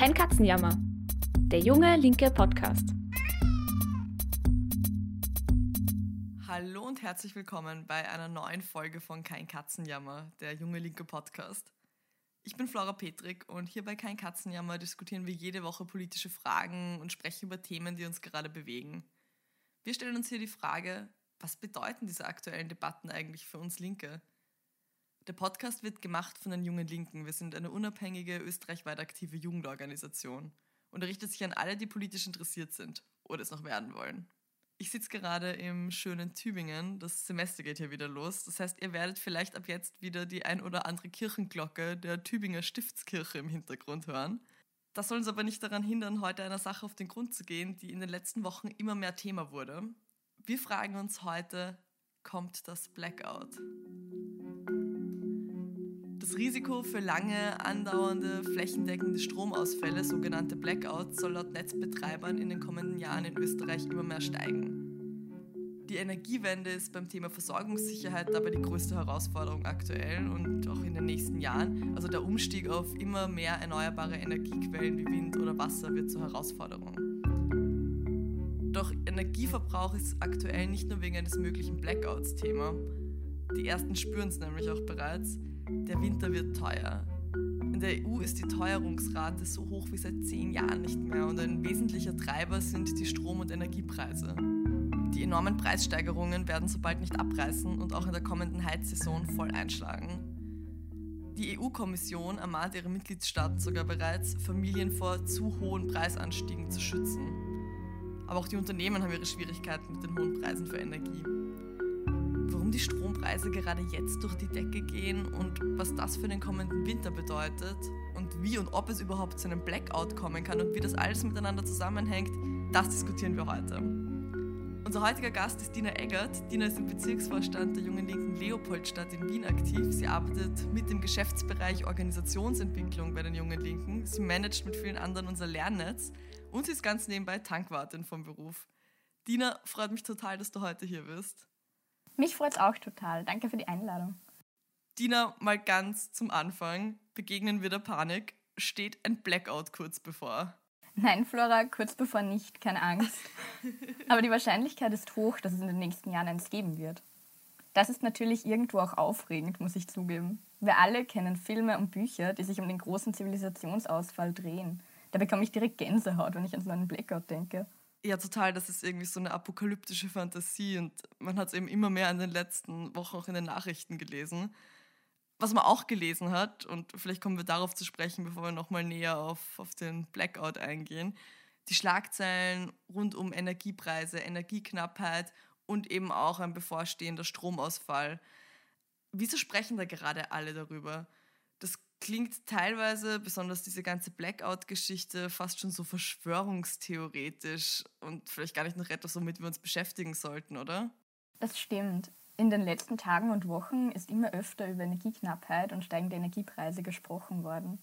Kein Katzenjammer. Der junge linke Podcast. Hallo und herzlich willkommen bei einer neuen Folge von Kein Katzenjammer, der junge linke Podcast. Ich bin Flora Petrik und hier bei Kein Katzenjammer diskutieren wir jede Woche politische Fragen und sprechen über Themen, die uns gerade bewegen. Wir stellen uns hier die Frage, was bedeuten diese aktuellen Debatten eigentlich für uns Linke? Der Podcast wird gemacht von den Jungen Linken. Wir sind eine unabhängige, österreichweit aktive Jugendorganisation und er richtet sich an alle, die politisch interessiert sind oder es noch werden wollen. Ich sitze gerade im schönen Tübingen. Das Semester geht hier wieder los. Das heißt, ihr werdet vielleicht ab jetzt wieder die ein oder andere Kirchenglocke der Tübinger Stiftskirche im Hintergrund hören. Das soll uns aber nicht daran hindern, heute einer Sache auf den Grund zu gehen, die in den letzten Wochen immer mehr Thema wurde. Wir fragen uns heute, kommt das Blackout? Das Risiko für lange andauernde flächendeckende Stromausfälle, sogenannte Blackouts, soll laut Netzbetreibern in den kommenden Jahren in Österreich immer mehr steigen. Die Energiewende ist beim Thema Versorgungssicherheit dabei die größte Herausforderung aktuell und auch in den nächsten Jahren. Also der Umstieg auf immer mehr erneuerbare Energiequellen wie Wind oder Wasser wird zur Herausforderung. Doch Energieverbrauch ist aktuell nicht nur wegen eines möglichen Blackouts Thema. Die ersten spüren es nämlich auch bereits. Der Winter wird teuer. In der EU ist die Teuerungsrate so hoch wie seit zehn Jahren nicht mehr und ein wesentlicher Treiber sind die Strom- und Energiepreise. Die enormen Preissteigerungen werden so bald nicht abreißen und auch in der kommenden Heizsaison voll einschlagen. Die EU-Kommission ermahnt ihre Mitgliedstaaten sogar bereits, Familien vor zu hohen Preisanstiegen zu schützen. Aber auch die Unternehmen haben ihre Schwierigkeiten mit den hohen Preisen für Energie warum die Strompreise gerade jetzt durch die Decke gehen und was das für den kommenden Winter bedeutet und wie und ob es überhaupt zu einem Blackout kommen kann und wie das alles miteinander zusammenhängt, das diskutieren wir heute. Unser heutiger Gast ist Dina Eggert. Dina ist im Bezirksvorstand der Jungen Linken Leopoldstadt in Wien aktiv. Sie arbeitet mit dem Geschäftsbereich Organisationsentwicklung bei den Jungen Linken. Sie managt mit vielen anderen unser Lernnetz und sie ist ganz nebenbei Tankwartin vom Beruf. Dina, freut mich total, dass du heute hier bist. Mich freut es auch total. Danke für die Einladung. Dina, mal ganz zum Anfang. Begegnen wir der Panik? Steht ein Blackout kurz bevor? Nein, Flora, kurz bevor nicht, keine Angst. Aber die Wahrscheinlichkeit ist hoch, dass es in den nächsten Jahren eins geben wird. Das ist natürlich irgendwo auch aufregend, muss ich zugeben. Wir alle kennen Filme und Bücher, die sich um den großen Zivilisationsausfall drehen. Da bekomme ich direkt Gänsehaut, wenn ich an so einen Blackout denke. Ja, total. Das ist irgendwie so eine apokalyptische Fantasie und man hat es eben immer mehr in den letzten Wochen auch in den Nachrichten gelesen. Was man auch gelesen hat, und vielleicht kommen wir darauf zu sprechen, bevor wir nochmal näher auf, auf den Blackout eingehen, die Schlagzeilen rund um Energiepreise, Energieknappheit und eben auch ein bevorstehender Stromausfall. Wieso sprechen da gerade alle darüber? Klingt teilweise, besonders diese ganze Blackout-Geschichte, fast schon so verschwörungstheoretisch und vielleicht gar nicht noch etwas, womit wir uns beschäftigen sollten, oder? Das stimmt. In den letzten Tagen und Wochen ist immer öfter über Energieknappheit und steigende Energiepreise gesprochen worden.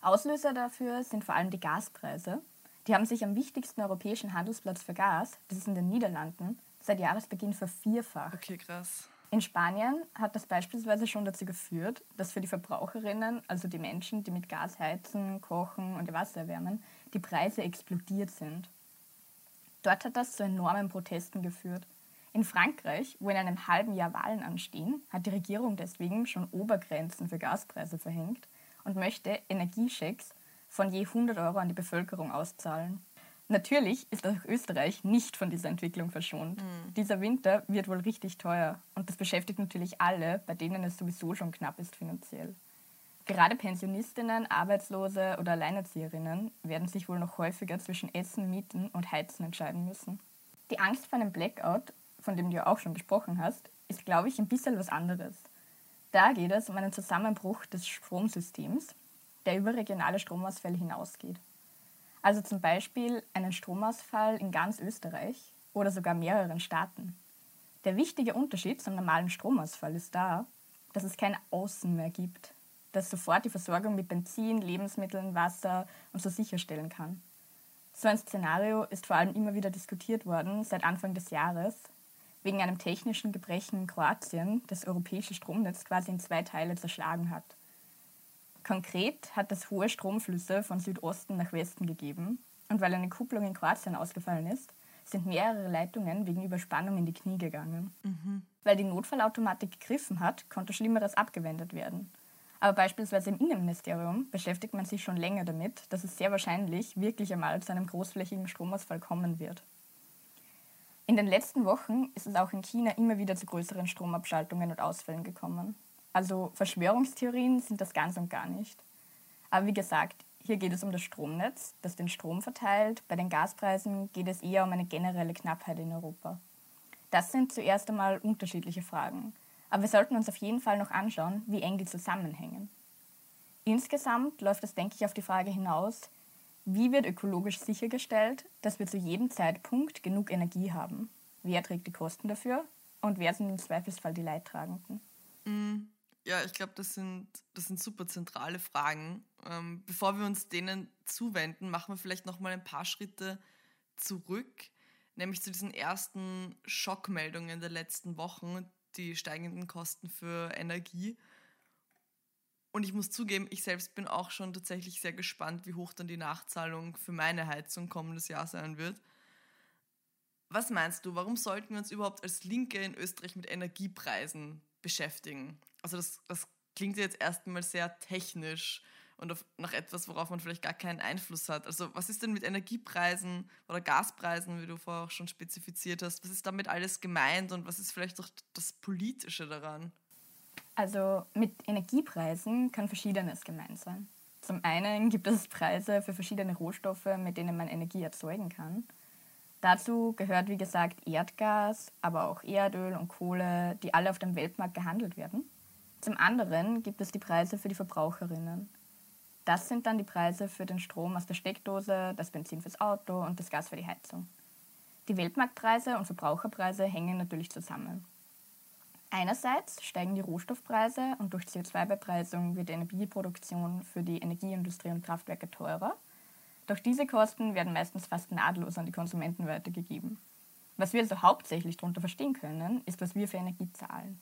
Auslöser dafür sind vor allem die Gaspreise. Die haben sich am wichtigsten europäischen Handelsplatz für Gas, das ist in den Niederlanden, seit Jahresbeginn vervierfacht. Okay, krass. In Spanien hat das beispielsweise schon dazu geführt, dass für die Verbraucherinnen, also die Menschen, die mit Gas heizen, kochen und ihr Wasser erwärmen, die Preise explodiert sind. Dort hat das zu enormen Protesten geführt. In Frankreich, wo in einem halben Jahr Wahlen anstehen, hat die Regierung deswegen schon Obergrenzen für Gaspreise verhängt und möchte Energiechecks von je 100 Euro an die Bevölkerung auszahlen. Natürlich ist auch Österreich nicht von dieser Entwicklung verschont. Mhm. Dieser Winter wird wohl richtig teuer und das beschäftigt natürlich alle, bei denen es sowieso schon knapp ist finanziell. Gerade Pensionistinnen, Arbeitslose oder Alleinerzieherinnen werden sich wohl noch häufiger zwischen Essen, Mieten und Heizen entscheiden müssen. Die Angst vor einem Blackout, von dem du ja auch schon gesprochen hast, ist, glaube ich, ein bisschen was anderes. Da geht es um einen Zusammenbruch des Stromsystems, der über regionale Stromausfälle hinausgeht. Also zum Beispiel einen Stromausfall in ganz Österreich oder sogar mehreren Staaten. Der wichtige Unterschied zum normalen Stromausfall ist da, dass es kein Außen mehr gibt, das sofort die Versorgung mit Benzin, Lebensmitteln, Wasser und so sicherstellen kann. So ein Szenario ist vor allem immer wieder diskutiert worden seit Anfang des Jahres, wegen einem technischen Gebrechen in Kroatien das europäische Stromnetz quasi in zwei Teile zerschlagen hat. Konkret hat es hohe Stromflüsse von Südosten nach Westen gegeben und weil eine Kupplung in Kroatien ausgefallen ist, sind mehrere Leitungen wegen Überspannung in die Knie gegangen. Mhm. Weil die Notfallautomatik gegriffen hat, konnte Schlimmeres abgewendet werden. Aber beispielsweise im Innenministerium beschäftigt man sich schon länger damit, dass es sehr wahrscheinlich wirklich einmal zu einem großflächigen Stromausfall kommen wird. In den letzten Wochen ist es auch in China immer wieder zu größeren Stromabschaltungen und Ausfällen gekommen. Also Verschwörungstheorien sind das ganz und gar nicht. Aber wie gesagt, hier geht es um das Stromnetz, das den Strom verteilt. Bei den Gaspreisen geht es eher um eine generelle Knappheit in Europa. Das sind zuerst einmal unterschiedliche Fragen. Aber wir sollten uns auf jeden Fall noch anschauen, wie eng die zusammenhängen. Insgesamt läuft es, denke ich, auf die Frage hinaus, wie wird ökologisch sichergestellt, dass wir zu jedem Zeitpunkt genug Energie haben? Wer trägt die Kosten dafür und wer sind im Zweifelsfall die Leidtragenden? Mm, ja, ich glaube, das sind, das sind super zentrale Fragen. Ähm, bevor wir uns denen zuwenden, machen wir vielleicht noch mal ein paar Schritte zurück, nämlich zu diesen ersten Schockmeldungen der letzten Wochen, die steigenden Kosten für Energie. Und ich muss zugeben, ich selbst bin auch schon tatsächlich sehr gespannt, wie hoch dann die Nachzahlung für meine Heizung kommendes Jahr sein wird. Was meinst du, warum sollten wir uns überhaupt als Linke in Österreich mit Energiepreisen beschäftigen? Also das, das klingt jetzt erstmal sehr technisch und auf, nach etwas, worauf man vielleicht gar keinen Einfluss hat. Also was ist denn mit Energiepreisen oder Gaspreisen, wie du vorher auch schon spezifiziert hast? Was ist damit alles gemeint und was ist vielleicht auch das Politische daran? Also mit Energiepreisen kann Verschiedenes gemeint sein. Zum einen gibt es Preise für verschiedene Rohstoffe, mit denen man Energie erzeugen kann. Dazu gehört, wie gesagt, Erdgas, aber auch Erdöl und Kohle, die alle auf dem Weltmarkt gehandelt werden. Zum anderen gibt es die Preise für die Verbraucherinnen. Das sind dann die Preise für den Strom aus der Steckdose, das Benzin fürs Auto und das Gas für die Heizung. Die Weltmarktpreise und Verbraucherpreise hängen natürlich zusammen. Einerseits steigen die Rohstoffpreise und durch CO2-Bepreisung wird die Energieproduktion für die Energieindustrie und Kraftwerke teurer. Doch diese Kosten werden meistens fast nahtlos an die Konsumenten weitergegeben. Was wir also hauptsächlich darunter verstehen können, ist, was wir für Energie zahlen.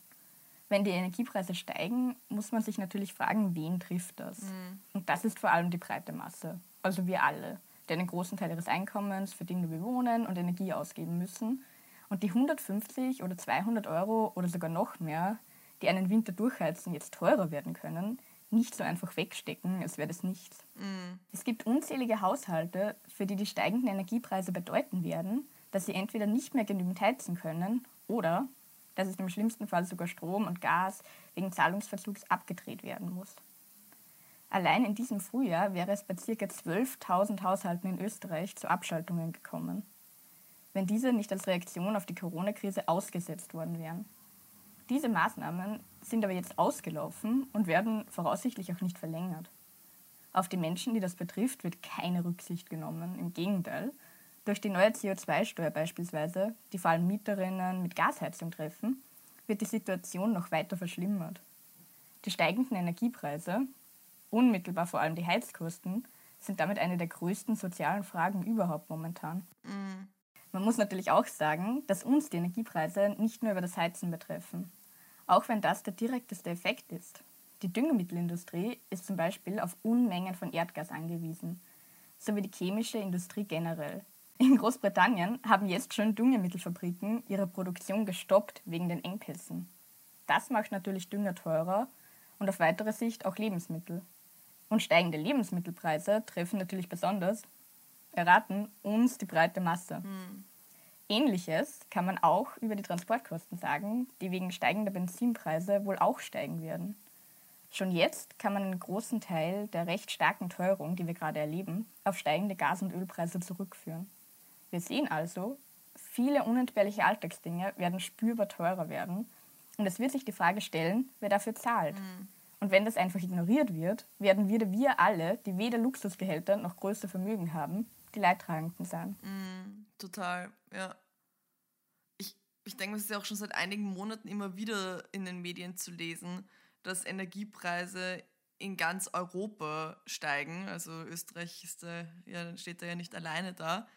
Wenn die Energiepreise steigen, muss man sich natürlich fragen, wen trifft das? Mhm. Und das ist vor allem die breite Masse, also wir alle, die einen großen Teil ihres Einkommens für Dinge wie Wohnen und Energie ausgeben müssen. Und die 150 oder 200 Euro oder sogar noch mehr, die einen Winter durchheizen, jetzt teurer werden können, nicht so einfach wegstecken, als wäre das nichts. Mhm. Es gibt unzählige Haushalte, für die die steigenden Energiepreise bedeuten werden, dass sie entweder nicht mehr genügend heizen können oder dass es im schlimmsten Fall sogar Strom und Gas wegen Zahlungsverzugs abgedreht werden muss. Allein in diesem Frühjahr wäre es bei ca. 12.000 Haushalten in Österreich zu Abschaltungen gekommen, wenn diese nicht als Reaktion auf die Corona-Krise ausgesetzt worden wären. Diese Maßnahmen sind aber jetzt ausgelaufen und werden voraussichtlich auch nicht verlängert. Auf die Menschen, die das betrifft, wird keine Rücksicht genommen. Im Gegenteil, durch die neue CO2-Steuer beispielsweise, die vor allem Mieterinnen mit Gasheizung treffen, wird die Situation noch weiter verschlimmert. Die steigenden Energiepreise, unmittelbar vor allem die Heizkosten, sind damit eine der größten sozialen Fragen überhaupt momentan. Mhm. Man muss natürlich auch sagen, dass uns die Energiepreise nicht nur über das Heizen betreffen, auch wenn das der direkteste Effekt ist. Die Düngemittelindustrie ist zum Beispiel auf Unmengen von Erdgas angewiesen, sowie die chemische Industrie generell. In Großbritannien haben jetzt schon Düngemittelfabriken ihre Produktion gestoppt wegen den Engpässen. Das macht natürlich Dünger teurer und auf weitere Sicht auch Lebensmittel. Und steigende Lebensmittelpreise treffen natürlich besonders, erraten, uns die breite Masse. Mhm. Ähnliches kann man auch über die Transportkosten sagen, die wegen steigender Benzinpreise wohl auch steigen werden. Schon jetzt kann man einen großen Teil der recht starken Teuerung, die wir gerade erleben, auf steigende Gas- und Ölpreise zurückführen. Wir sehen also, viele unentbehrliche Alltagsdinge werden spürbar teurer werden und es wird sich die Frage stellen, wer dafür zahlt. Mhm. Und wenn das einfach ignoriert wird, werden wieder wir alle, die weder Luxusgehälter noch größte Vermögen haben, die Leidtragenden sein. Mm, total, ja. Ich, ich denke, es ist ja auch schon seit einigen Monaten immer wieder in den Medien zu lesen, dass Energiepreise in ganz Europa steigen. Also Österreich ist da, ja, steht da ja nicht alleine da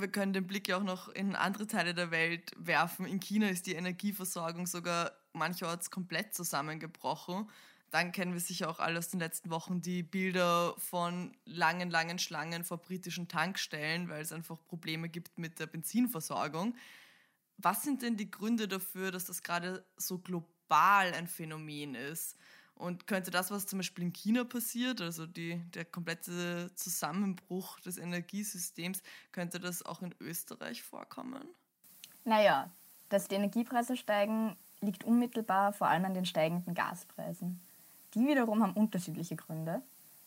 wir können den Blick ja auch noch in andere Teile der Welt werfen. In China ist die Energieversorgung sogar mancherorts komplett zusammengebrochen, Dann kennen wir sicher auch alle aus den letzten Wochen die Bilder von langen, langen Schlangen vor britischen Tankstellen, weil es einfach Probleme gibt mit der Benzinversorgung. Was sind denn die Gründe dafür, dass das gerade so global ein Phänomen ist? Und könnte das, was zum Beispiel in China passiert, also die, der komplette Zusammenbruch des Energiesystems, könnte das auch in Österreich vorkommen? Naja, dass die Energiepreise steigen, liegt unmittelbar vor allem an den steigenden Gaspreisen. Die wiederum haben unterschiedliche Gründe.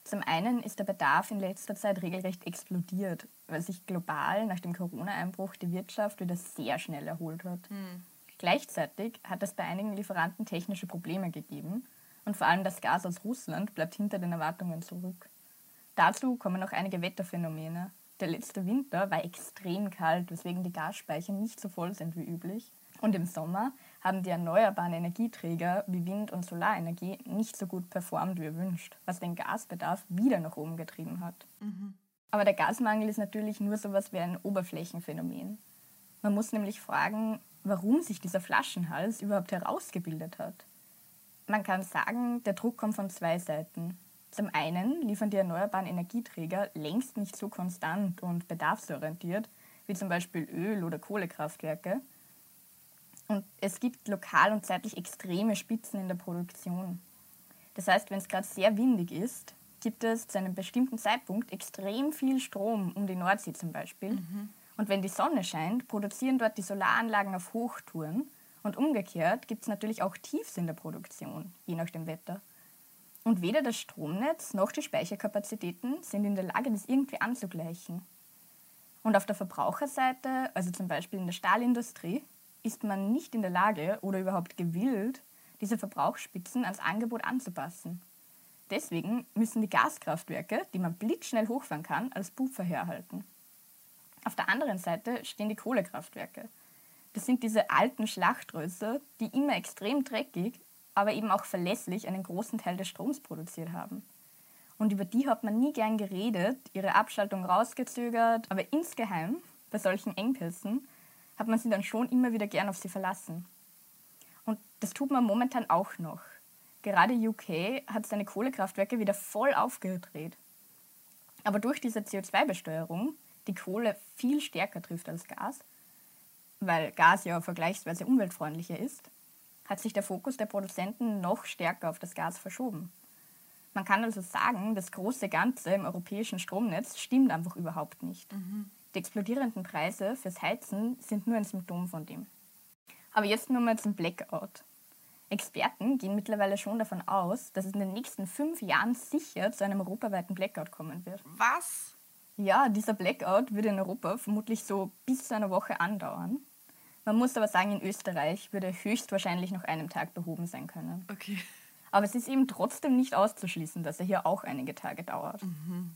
Zum einen ist der Bedarf in letzter Zeit regelrecht explodiert, weil sich global nach dem Corona-Einbruch die Wirtschaft wieder sehr schnell erholt hat. Mhm. Gleichzeitig hat es bei einigen Lieferanten technische Probleme gegeben und vor allem das Gas aus Russland bleibt hinter den Erwartungen zurück. Dazu kommen noch einige Wetterphänomene. Der letzte Winter war extrem kalt, weswegen die Gasspeicher nicht so voll sind wie üblich. Und im Sommer haben die erneuerbaren Energieträger wie Wind- und Solarenergie nicht so gut performt wie erwünscht, was den Gasbedarf wieder nach oben getrieben hat. Mhm. Aber der Gasmangel ist natürlich nur so etwas wie ein Oberflächenphänomen. Man muss nämlich fragen, warum sich dieser Flaschenhals überhaupt herausgebildet hat. Man kann sagen, der Druck kommt von zwei Seiten. Zum einen liefern die erneuerbaren Energieträger längst nicht so konstant und bedarfsorientiert wie zum Beispiel Öl- oder Kohlekraftwerke. Und es gibt lokal und zeitlich extreme Spitzen in der Produktion. Das heißt, wenn es gerade sehr windig ist, gibt es zu einem bestimmten Zeitpunkt extrem viel Strom um die Nordsee zum Beispiel. Mhm. Und wenn die Sonne scheint, produzieren dort die Solaranlagen auf Hochtouren und umgekehrt gibt es natürlich auch Tiefs in der Produktion, je nach dem Wetter. Und weder das Stromnetz noch die Speicherkapazitäten sind in der Lage, das irgendwie anzugleichen. Und auf der Verbraucherseite, also zum Beispiel in der Stahlindustrie, ist man nicht in der Lage oder überhaupt gewillt, diese Verbrauchsspitzen ans Angebot anzupassen. Deswegen müssen die Gaskraftwerke, die man blitzschnell hochfahren kann, als Puffer herhalten. Auf der anderen Seite stehen die Kohlekraftwerke, das sind diese alten Schlachtrösser, die immer extrem dreckig, aber eben auch verlässlich einen großen Teil des Stroms produziert haben. Und über die hat man nie gern geredet, ihre Abschaltung rausgezögert, aber insgeheim, bei solchen Engpässen, hat man sie dann schon immer wieder gern auf sie verlassen. Und das tut man momentan auch noch. Gerade UK hat seine Kohlekraftwerke wieder voll aufgedreht. Aber durch diese CO2-Besteuerung, die Kohle viel stärker trifft als Gas, weil Gas ja vergleichsweise umweltfreundlicher ist, hat sich der Fokus der Produzenten noch stärker auf das Gas verschoben. Man kann also sagen, das große Ganze im europäischen Stromnetz stimmt einfach überhaupt nicht. Mhm. Die explodierenden Preise fürs Heizen sind nur ein Symptom von dem. Aber jetzt nur mal zum Blackout. Experten gehen mittlerweile schon davon aus, dass es in den nächsten fünf Jahren sicher zu einem europaweiten Blackout kommen wird. Was? Ja, dieser Blackout wird in Europa vermutlich so bis zu einer Woche andauern. Man muss aber sagen, in Österreich würde höchstwahrscheinlich noch einem Tag behoben sein können. Okay. Aber es ist eben trotzdem nicht auszuschließen, dass er hier auch einige Tage dauert. Mhm.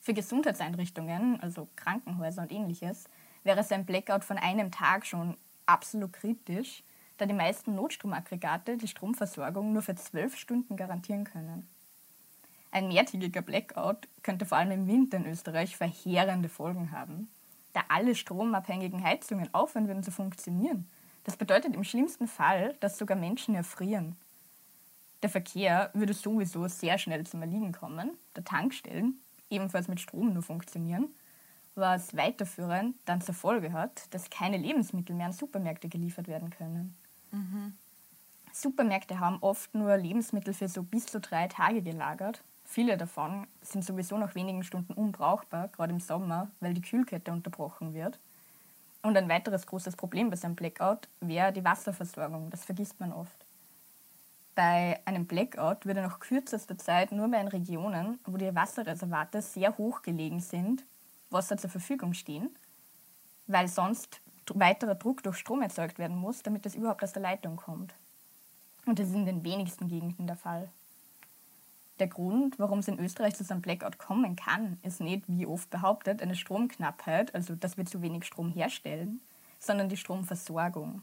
Für Gesundheitseinrichtungen, also Krankenhäuser und ähnliches, wäre so ein Blackout von einem Tag schon absolut kritisch, da die meisten Notstromaggregate die Stromversorgung nur für zwölf Stunden garantieren können. Ein mehrtägiger Blackout könnte vor allem im Winter in Österreich verheerende Folgen haben da alle stromabhängigen Heizungen aufhören würden zu funktionieren. Das bedeutet im schlimmsten Fall, dass sogar Menschen erfrieren. Der Verkehr würde sowieso sehr schnell zum Erliegen kommen, der Tankstellen, ebenfalls mit Strom nur funktionieren, was weiterführend dann zur Folge hat, dass keine Lebensmittel mehr an Supermärkte geliefert werden können. Mhm. Supermärkte haben oft nur Lebensmittel für so bis zu drei Tage gelagert Viele davon sind sowieso nach wenigen Stunden unbrauchbar, gerade im Sommer, weil die Kühlkette unterbrochen wird. Und ein weiteres großes Problem bei einem Blackout wäre die Wasserversorgung. Das vergisst man oft. Bei einem Blackout würde nach kürzester Zeit nur mehr in Regionen, wo die Wasserreservate sehr hoch gelegen sind, Wasser zur Verfügung stehen, weil sonst weiterer Druck durch Strom erzeugt werden muss, damit das überhaupt aus der Leitung kommt. Und das ist in den wenigsten Gegenden der Fall. Der Grund, warum es in Österreich zu so einem Blackout kommen kann, ist nicht, wie oft behauptet, eine Stromknappheit, also dass wir zu wenig Strom herstellen, sondern die Stromversorgung.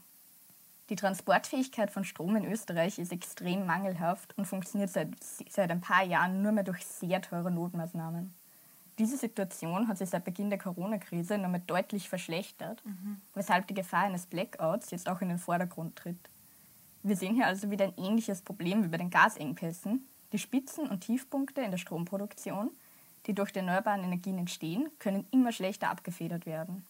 Die Transportfähigkeit von Strom in Österreich ist extrem mangelhaft und funktioniert seit, seit ein paar Jahren nur mehr durch sehr teure Notmaßnahmen. Diese Situation hat sich seit Beginn der Corona-Krise nur mehr deutlich verschlechtert, mhm. weshalb die Gefahr eines Blackouts jetzt auch in den Vordergrund tritt. Wir sehen hier also wieder ein ähnliches Problem wie bei den Gasengpässen. Die Spitzen und Tiefpunkte in der Stromproduktion, die durch die erneuerbaren Energien entstehen, können immer schlechter abgefedert werden.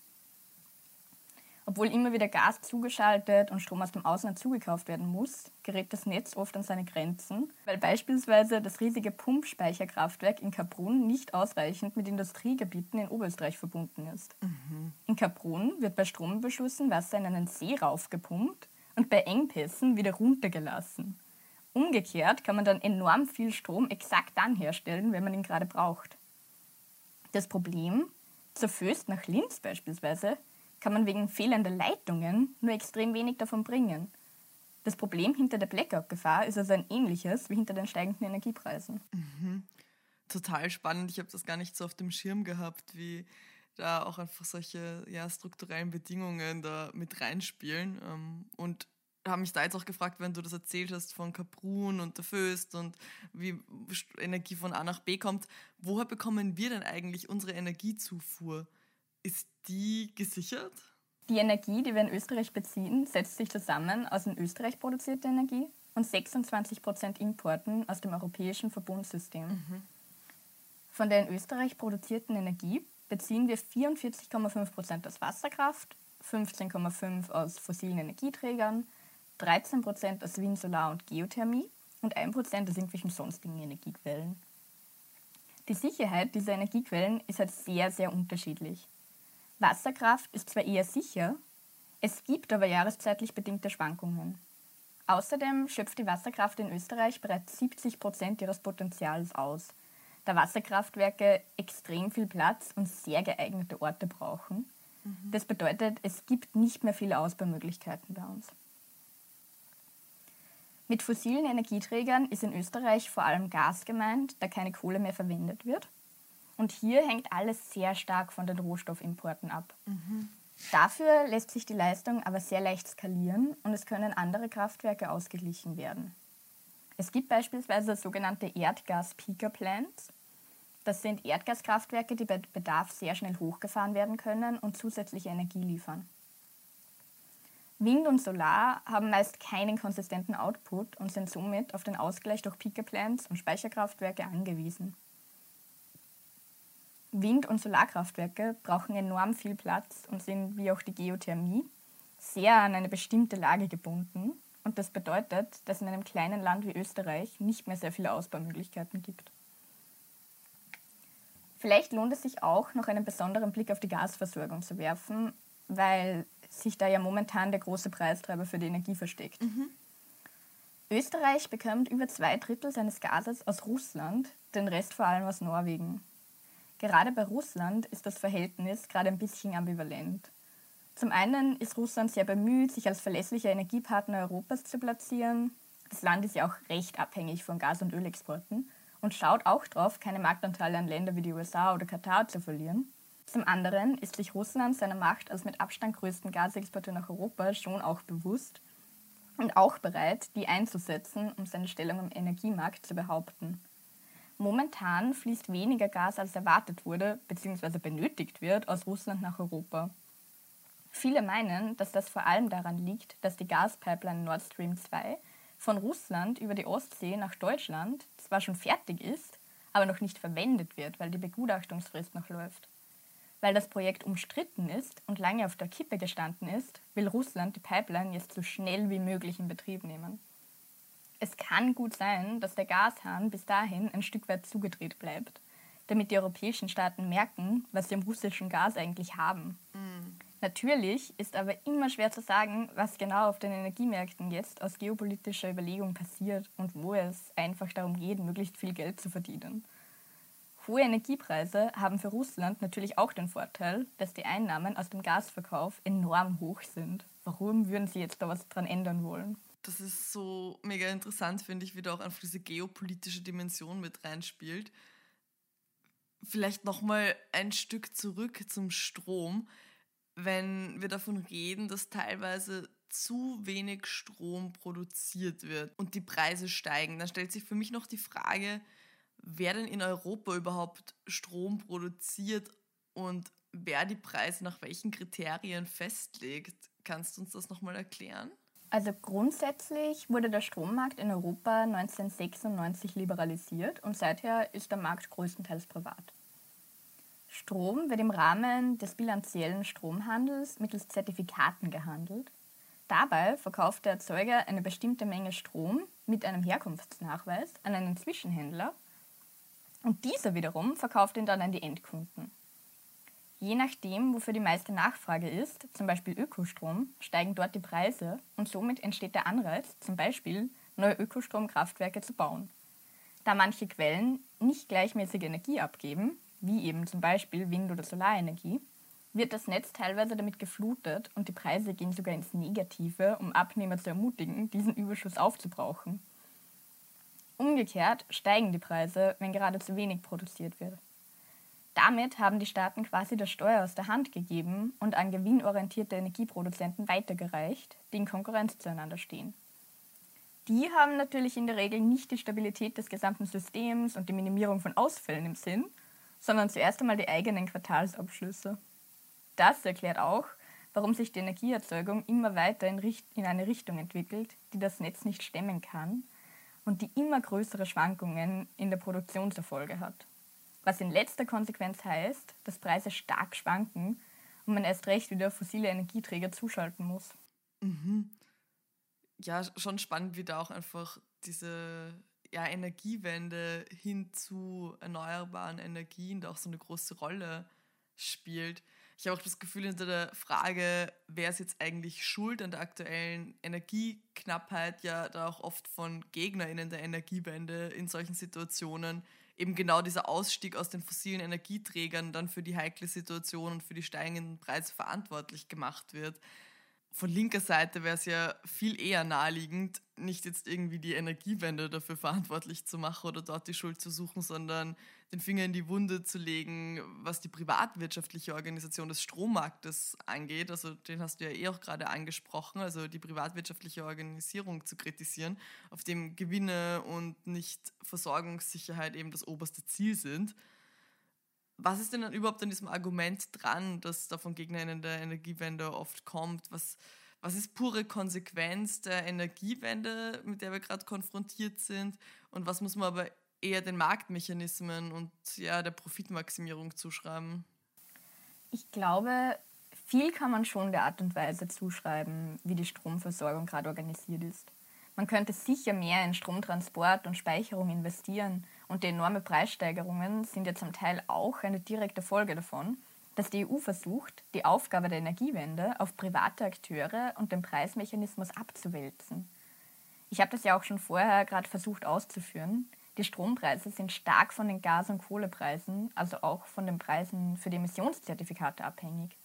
Obwohl immer wieder Gas zugeschaltet und Strom aus dem Ausland zugekauft werden muss, gerät das Netz oft an seine Grenzen, weil beispielsweise das riesige Pumpspeicherkraftwerk in Kaprun nicht ausreichend mit Industriegebieten in Oberösterreich verbunden ist. Mhm. In Kaprun wird bei Strombeschlüssen Wasser in einen See raufgepumpt und bei Engpässen wieder runtergelassen. Umgekehrt kann man dann enorm viel Strom exakt dann herstellen, wenn man ihn gerade braucht. Das Problem, zur Föst nach Linz beispielsweise, kann man wegen fehlender Leitungen nur extrem wenig davon bringen. Das Problem hinter der Blackout-Gefahr ist also ein ähnliches wie hinter den steigenden Energiepreisen. Mhm. Total spannend. Ich habe das gar nicht so auf dem Schirm gehabt, wie da auch einfach solche ja, strukturellen Bedingungen da mit reinspielen. Ähm, und habe mich da jetzt auch gefragt, wenn du das erzählt hast von Kaprun und der Föst und wie Energie von A nach B kommt, woher bekommen wir denn eigentlich unsere Energiezufuhr? Ist die gesichert? Die Energie, die wir in Österreich beziehen, setzt sich zusammen aus in Österreich produzierter Energie und 26 Prozent Importen aus dem europäischen Verbundsystem. Mhm. Von der in Österreich produzierten Energie beziehen wir 44,5 Prozent aus Wasserkraft, 15,5 aus fossilen Energieträgern, 13 Prozent aus Wind, Solar und Geothermie und 1 Prozent aus irgendwelchen sonstigen Energiequellen. Die Sicherheit dieser Energiequellen ist halt sehr, sehr unterschiedlich. Wasserkraft ist zwar eher sicher, es gibt aber jahreszeitlich bedingte Schwankungen. Außerdem schöpft die Wasserkraft in Österreich bereits 70 Prozent ihres Potenzials aus, da Wasserkraftwerke extrem viel Platz und sehr geeignete Orte brauchen. Mhm. Das bedeutet, es gibt nicht mehr viele Ausbaumöglichkeiten bei uns. Mit fossilen Energieträgern ist in Österreich vor allem Gas gemeint, da keine Kohle mehr verwendet wird. Und hier hängt alles sehr stark von den Rohstoffimporten ab. Mhm. Dafür lässt sich die Leistung aber sehr leicht skalieren und es können andere Kraftwerke ausgeglichen werden. Es gibt beispielsweise sogenannte Erdgas-Peaker-Plants. Das sind Erdgaskraftwerke, die bei Bedarf sehr schnell hochgefahren werden können und zusätzliche Energie liefern. Wind und Solar haben meist keinen konsistenten Output und sind somit auf den Ausgleich durch Peaker-Plants und Speicherkraftwerke angewiesen. Wind- und Solarkraftwerke brauchen enorm viel Platz und sind, wie auch die Geothermie, sehr an eine bestimmte Lage gebunden. Und das bedeutet, dass in einem kleinen Land wie Österreich nicht mehr sehr viele Ausbaumöglichkeiten gibt. Vielleicht lohnt es sich auch, noch einen besonderen Blick auf die Gasversorgung zu werfen, weil sich da ja momentan der große Preistreiber für die Energie versteckt. Mhm. Österreich bekommt über zwei Drittel seines Gases aus Russland, den Rest vor allem aus Norwegen. Gerade bei Russland ist das Verhältnis gerade ein bisschen ambivalent. Zum einen ist Russland sehr bemüht, sich als verlässlicher Energiepartner Europas zu platzieren. Das Land ist ja auch recht abhängig von Gas- und Ölexporten und schaut auch darauf, keine Marktanteile an Länder wie die USA oder Katar zu verlieren. Zum anderen ist sich Russland seiner Macht als mit Abstand größten Gasexporteur nach Europa schon auch bewusst und auch bereit, die einzusetzen, um seine Stellung im Energiemarkt zu behaupten. Momentan fließt weniger Gas als erwartet wurde bzw. benötigt wird aus Russland nach Europa. Viele meinen, dass das vor allem daran liegt, dass die Gaspipeline Nord Stream 2 von Russland über die Ostsee nach Deutschland zwar schon fertig ist, aber noch nicht verwendet wird, weil die Begutachtungsfrist noch läuft. Weil das Projekt umstritten ist und lange auf der Kippe gestanden ist, will Russland die Pipeline jetzt so schnell wie möglich in Betrieb nehmen. Es kann gut sein, dass der Gashahn bis dahin ein Stück weit zugedreht bleibt, damit die europäischen Staaten merken, was sie am russischen Gas eigentlich haben. Mhm. Natürlich ist aber immer schwer zu sagen, was genau auf den Energiemärkten jetzt aus geopolitischer Überlegung passiert und wo es einfach darum geht, möglichst viel Geld zu verdienen. Hohe Energiepreise haben für Russland natürlich auch den Vorteil, dass die Einnahmen aus dem Gasverkauf enorm hoch sind. Warum würden sie jetzt da was dran ändern wollen? das ist so mega interessant, finde ich, wie da auch einfach diese geopolitische Dimension mit reinspielt. Vielleicht nochmal ein Stück zurück zum Strom. Wenn wir davon reden, dass teilweise zu wenig Strom produziert wird und die Preise steigen, dann stellt sich für mich noch die Frage, wer denn in Europa überhaupt Strom produziert und wer die Preise nach welchen Kriterien festlegt. Kannst du uns das nochmal erklären? Also grundsätzlich wurde der Strommarkt in Europa 1996 liberalisiert und seither ist der Markt größtenteils privat. Strom wird im Rahmen des bilanziellen Stromhandels mittels Zertifikaten gehandelt. Dabei verkauft der Erzeuger eine bestimmte Menge Strom mit einem Herkunftsnachweis an einen Zwischenhändler und dieser wiederum verkauft ihn dann an die Endkunden. Je nachdem, wofür die meiste Nachfrage ist, zum Beispiel Ökostrom, steigen dort die Preise und somit entsteht der Anreiz, zum Beispiel neue Ökostromkraftwerke zu bauen. Da manche Quellen nicht gleichmäßige Energie abgeben, wie eben zum Beispiel Wind- oder Solarenergie, wird das Netz teilweise damit geflutet und die Preise gehen sogar ins Negative, um Abnehmer zu ermutigen, diesen Überschuss aufzubrauchen. Umgekehrt steigen die Preise, wenn gerade zu wenig produziert wird. Damit haben die Staaten quasi das Steuer aus der Hand gegeben und an gewinnorientierte Energieproduzenten weitergereicht, die in Konkurrenz zueinander stehen. Die haben natürlich in der Regel nicht die Stabilität des gesamten Systems und die Minimierung von Ausfällen im Sinn, sondern zuerst einmal die eigenen Quartalsabschlüsse. Das erklärt auch, warum sich die Energieerzeugung immer weiter in, in, eine Richtung entwickelt, die das Netz nicht stemmen kann und die immer größere Schwankungen in der Produktionserfolge hat. Was in letzter Konsequenz heißt, dass Preise stark schwanken und man erst recht wieder fossile Energieträger zuschalten muss. Mhm. Ja, schon spannend, wie da auch einfach diese ja, Energiewende hin zu erneuerbaren Energien da auch so eine große Rolle spielt. Ich habe auch das Gefühl, hinter der Frage, wer ist jetzt eigentlich schuld an der aktuellen Energieknappheit, ja da auch oft von GegnerInnen der Energiewende in solchen Situationen eben genau dieser Ausstieg aus den fossilen Energieträgern dann für die heikle Situation und für die steigenden Preise verantwortlich gemacht wird von linker Seite wäre es ja viel eher naheliegend, nicht jetzt irgendwie die Energiewende dafür verantwortlich zu machen oder dort die Schuld zu suchen, sondern den Finger in die Wunde zu legen, was die privatwirtschaftliche Organisation des Strommarktes angeht. Also den hast du ja eh auch gerade angesprochen, also die privatwirtschaftliche Organisierung zu kritisieren, auf dem Gewinne und nicht Versorgungssicherheit eben das oberste Ziel sind was ist denn dann überhaupt an diesem Argument dran, das da von GegnerInnen der Energiewende oft kommt? Was, was ist pure Konsequenz der Energiewende, mit der wir gerade konfrontiert sind? Und was muss man aber eher den Marktmechanismen und ja, der Profitmaximierung zuschreiben? Ich glaube, viel kann man schon der Art und Weise zuschreiben, wie die Stromversorgung gerade organisiert ist. Man könnte sicher mehr in Stromtransport und Speicherung investieren und die enormen Preissteigerungen sind ja zum Teil auch eine direkte Folge davon, dass die EU versucht, die Aufgabe der Energiewende auf private Akteure und den Preismechanismus abzuwälzen. Ich habe das ja auch schon vorher gerade versucht auszuführen. Die Strompreise sind stark von den Gas- und Kohlepreisen, also auch von den Preisen für die Emissionszertifikate abhängig.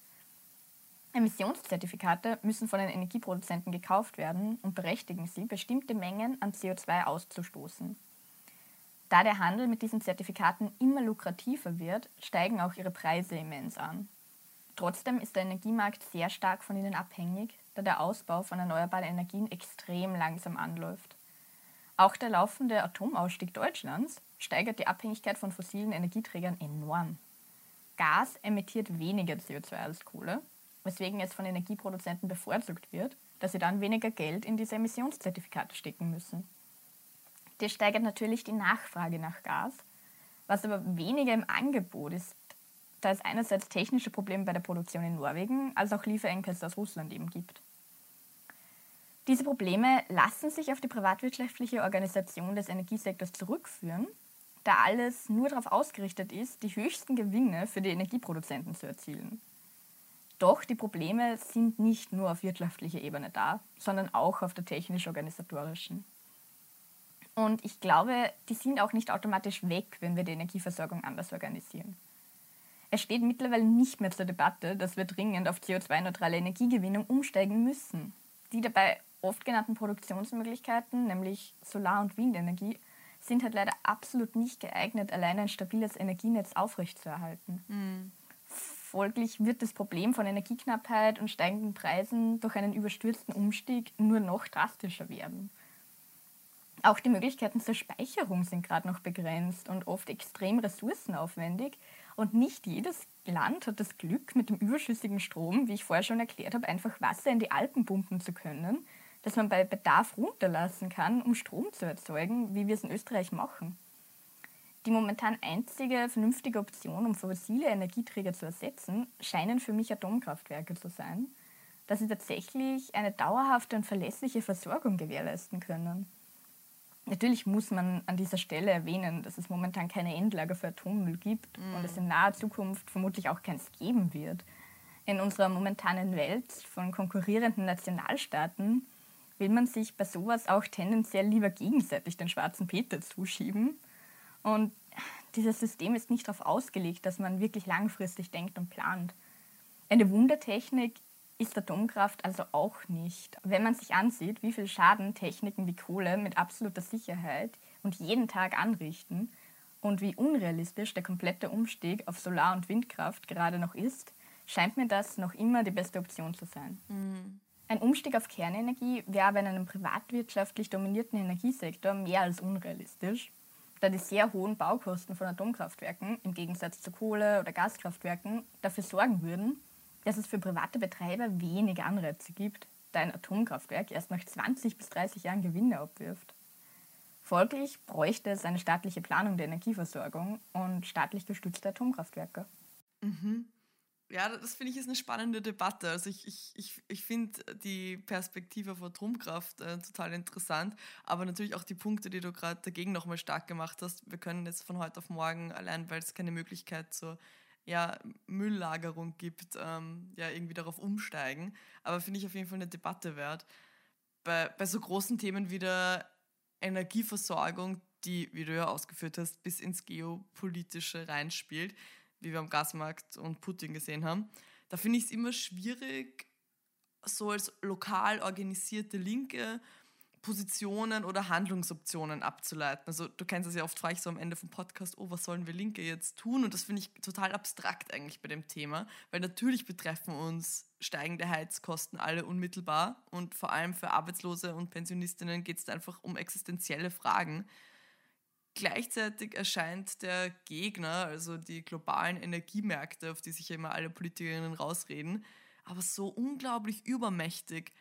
Emissionszertifikate müssen von den Energieproduzenten gekauft werden und berechtigen sie, bestimmte Mengen an CO2 auszustoßen. Da der Handel mit diesen Zertifikaten immer lukrativer wird, steigen auch ihre Preise immens an. Trotzdem ist der Energiemarkt sehr stark von ihnen abhängig, da der Ausbau von erneuerbaren Energien extrem langsam anläuft. Auch der laufende Atomausstieg Deutschlands steigert die Abhängigkeit von fossilen Energieträgern enorm. Gas emittiert weniger CO2 als Kohle, weswegen es von Energieproduzenten bevorzugt wird, dass sie dann weniger Geld in diese Emissionszertifikate stecken müssen. Das steigert natürlich die Nachfrage nach Gas, was aber weniger im Angebot ist, da es einerseits technische Probleme bei der Produktion in Norwegen als auch Lieferengpässe aus Russland eben gibt. Diese Probleme lassen sich auf die privatwirtschaftliche Organisation des Energiesektors zurückführen, da alles nur darauf ausgerichtet ist, die höchsten Gewinne für die Energieproduzenten zu erzielen. Doch die Probleme sind nicht nur auf wirtschaftlicher Ebene da, sondern auch auf der technisch-organisatorischen. Und ich glaube, die sind auch nicht automatisch weg, wenn wir die Energieversorgung anders organisieren. Es steht mittlerweile nicht mehr zur Debatte, dass wir dringend auf CO2-neutrale Energiegewinnung umsteigen müssen. Die dabei oft genannten Produktionsmöglichkeiten, nämlich Solar- und Windenergie, sind halt leider absolut nicht geeignet, allein ein stabiles Energienetz aufrechtzuerhalten. Mhm. Folglich wird das Problem von Energieknappheit und steigenden Preisen durch einen überstürzten Umstieg nur noch drastischer werden. Auch die Möglichkeiten zur Speicherung sind gerade noch begrenzt und oft extrem ressourcenaufwendig. Und nicht jedes Land hat das Glück, mit dem überschüssigen Strom, wie ich vorher schon erklärt habe, einfach Wasser in die Alpen pumpen zu können, das man bei Bedarf runterlassen kann, um Strom zu erzeugen, wie wir es in Österreich machen. Die momentan einzige vernünftige Option, um fossile Energieträger zu ersetzen, scheinen für mich Atomkraftwerke zu sein, da sie tatsächlich eine dauerhafte und verlässliche Versorgung gewährleisten können. Natürlich muss man an dieser Stelle erwähnen, dass es momentan keine Endlager für Atommüll gibt mm. und es in naher Zukunft vermutlich auch keins geben wird. In unserer momentanen Welt von konkurrierenden Nationalstaaten will man sich bei sowas auch tendenziell lieber gegenseitig den schwarzen Peter zuschieben. Und dieses System ist nicht darauf ausgelegt, dass man wirklich langfristig denkt und plant. Eine Wundertechnik ist Atomkraft also auch nicht. Wenn man sich ansieht, wie viel Schaden Techniken wie Kohle mit absoluter Sicherheit und jeden Tag anrichten und wie unrealistisch der komplette Umstieg auf Solar- und Windkraft gerade noch ist, scheint mir das noch immer die beste Option zu sein. Mhm. Ein Umstieg auf Kernenergie wäre aber in einem privatwirtschaftlich dominierten Energiesektor mehr als unrealistisch, da die sehr hohen Baukosten von Atomkraftwerken im Gegensatz zu Kohle- oder Gaskraftwerken dafür sorgen würden, dass es für private Betreiber wenige Anreize gibt, da ein Atomkraftwerk erst nach 20 bis 30 Jahren Gewinne abwirft. Folglich bräuchte es eine staatliche Planung der Energieversorgung und staatlich gestützte Atomkraftwerke. Mhm. Ja, das finde ich ist eine spannende Debatte. Also ich, ich, ich, ich finde die Perspektive auf Atomkraft äh, total interessant, aber natürlich auch die Punkte, die du gerade dagegen nochmal stark gemacht hast. Wir können jetzt von heute auf morgen, allein weil es keine Möglichkeit zur ja, Mülllagerung gibt, ähm, ja, irgendwie darauf umsteigen. Aber finde ich auf jeden Fall eine Debatte wert. Bei, bei so großen Themen wie der Energieversorgung, die, wie du ja ausgeführt hast, bis ins Geopolitische reinspielt, wie wir am Gasmarkt und Putin gesehen haben, da finde ich es immer schwierig, so als lokal organisierte Linke Positionen oder Handlungsoptionen abzuleiten. Also du kennst es ja oft, frage ich so am Ende vom Podcast, oh, was sollen wir Linke jetzt tun? Und das finde ich total abstrakt eigentlich bei dem Thema, weil natürlich betreffen uns steigende Heizkosten alle unmittelbar und vor allem für Arbeitslose und Pensionistinnen geht es einfach um existenzielle Fragen. Gleichzeitig erscheint der Gegner, also die globalen Energiemärkte, auf die sich ja immer alle Politikerinnen rausreden, aber so unglaublich übermächtig,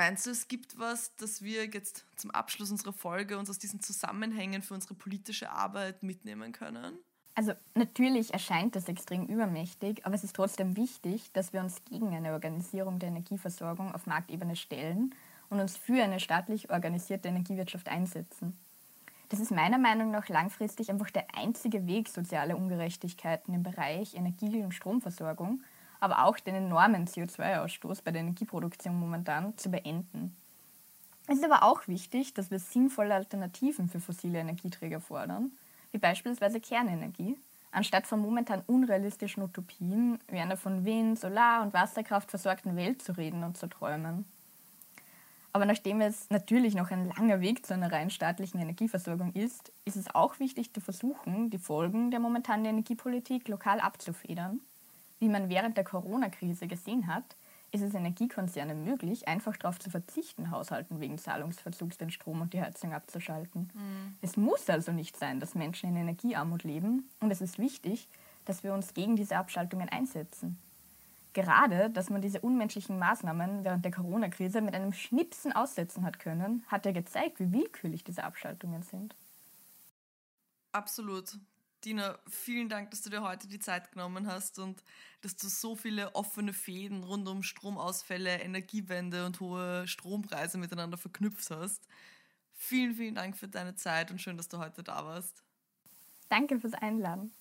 Meinst du, es gibt was, das wir jetzt zum Abschluss unserer Folge uns aus diesen Zusammenhängen für unsere politische Arbeit mitnehmen können? Also natürlich erscheint das extrem übermächtig, aber es ist trotzdem wichtig, dass wir uns gegen eine Organisierung der Energieversorgung auf Marktebene stellen und uns für eine staatlich organisierte Energiewirtschaft einsetzen. Das ist meiner Meinung nach langfristig einfach der einzige Weg, soziale Ungerechtigkeiten im Bereich Energie- und Stromversorgung aber auch den enormen CO2-Ausstoß bei der Energieproduktion momentan zu beenden. Es ist aber auch wichtig, dass wir sinnvolle Alternativen für fossile Energieträger fordern, wie beispielsweise Kernenergie, anstatt von momentan unrealistischen Utopien wie einer von Wind, Solar- und Wasserkraft versorgten Welt zu reden und zu träumen. Aber nachdem es natürlich noch ein langer Weg zu einer rein staatlichen Energieversorgung ist, ist es auch wichtig zu versuchen, die Folgen der momentanen Energiepolitik lokal abzufedern wie man während der Corona-Krise gesehen hat, ist es Energiekonzernen möglich, einfach darauf zu verzichten, Haushalten wegen Zahlungsverzugs den Strom und die Heizung abzuschalten. Mhm. Es muss also nicht sein, dass Menschen in Energiearmut leben und es ist wichtig, dass wir uns gegen diese Abschaltungen einsetzen. Gerade, dass man diese unmenschlichen Maßnahmen während der Corona-Krise mit einem Schnipsen aussetzen hat können, hat ja gezeigt, wie willkürlich diese Abschaltungen sind. Absolut. Dina, vielen Dank, dass du dir heute die Zeit genommen hast und dass du so viele offene Fäden rund um Stromausfälle, Energiewende und hohe Strompreise miteinander verknüpft hast. Vielen, vielen Dank für deine Zeit und schön, dass du heute da warst. Danke fürs Einladen.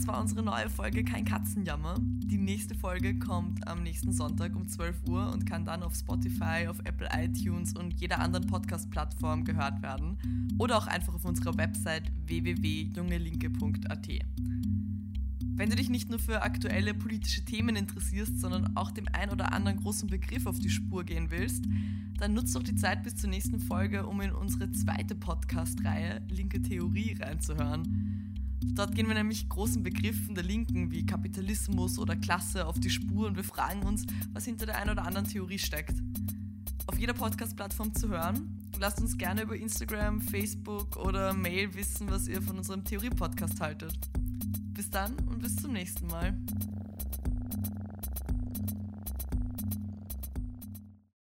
Das war unsere neue Folge Kein Katzenjammer. Die nächste Folge kommt am nächsten Sonntag um 12 Uhr und kann dann auf Spotify, auf Apple iTunes und jeder anderen Podcast-Plattform gehört werden. Oder auch einfach auf unserer Website www.jungelinke.at. Wenn du dich nicht nur für aktuelle politische Themen interessierst, sondern auch dem ein oder anderen großen Begriff auf die Spur gehen willst, dann nutzt doch die Zeit bis zur nächsten Folge, um in unsere zweite Podcast-Reihe Linke Theorie reinzuhören. Dort gehen wir nämlich großen Begriffen der Linken wie Kapitalismus oder Klasse auf die Spur und wir fragen uns, was hinter der einen oder anderen Theorie steckt. Auf jeder Podcast-Plattform zu hören. Lasst uns gerne über Instagram, Facebook oder Mail wissen, was ihr von unserem Theorie-Podcast haltet. Bis dann und bis zum nächsten Mal.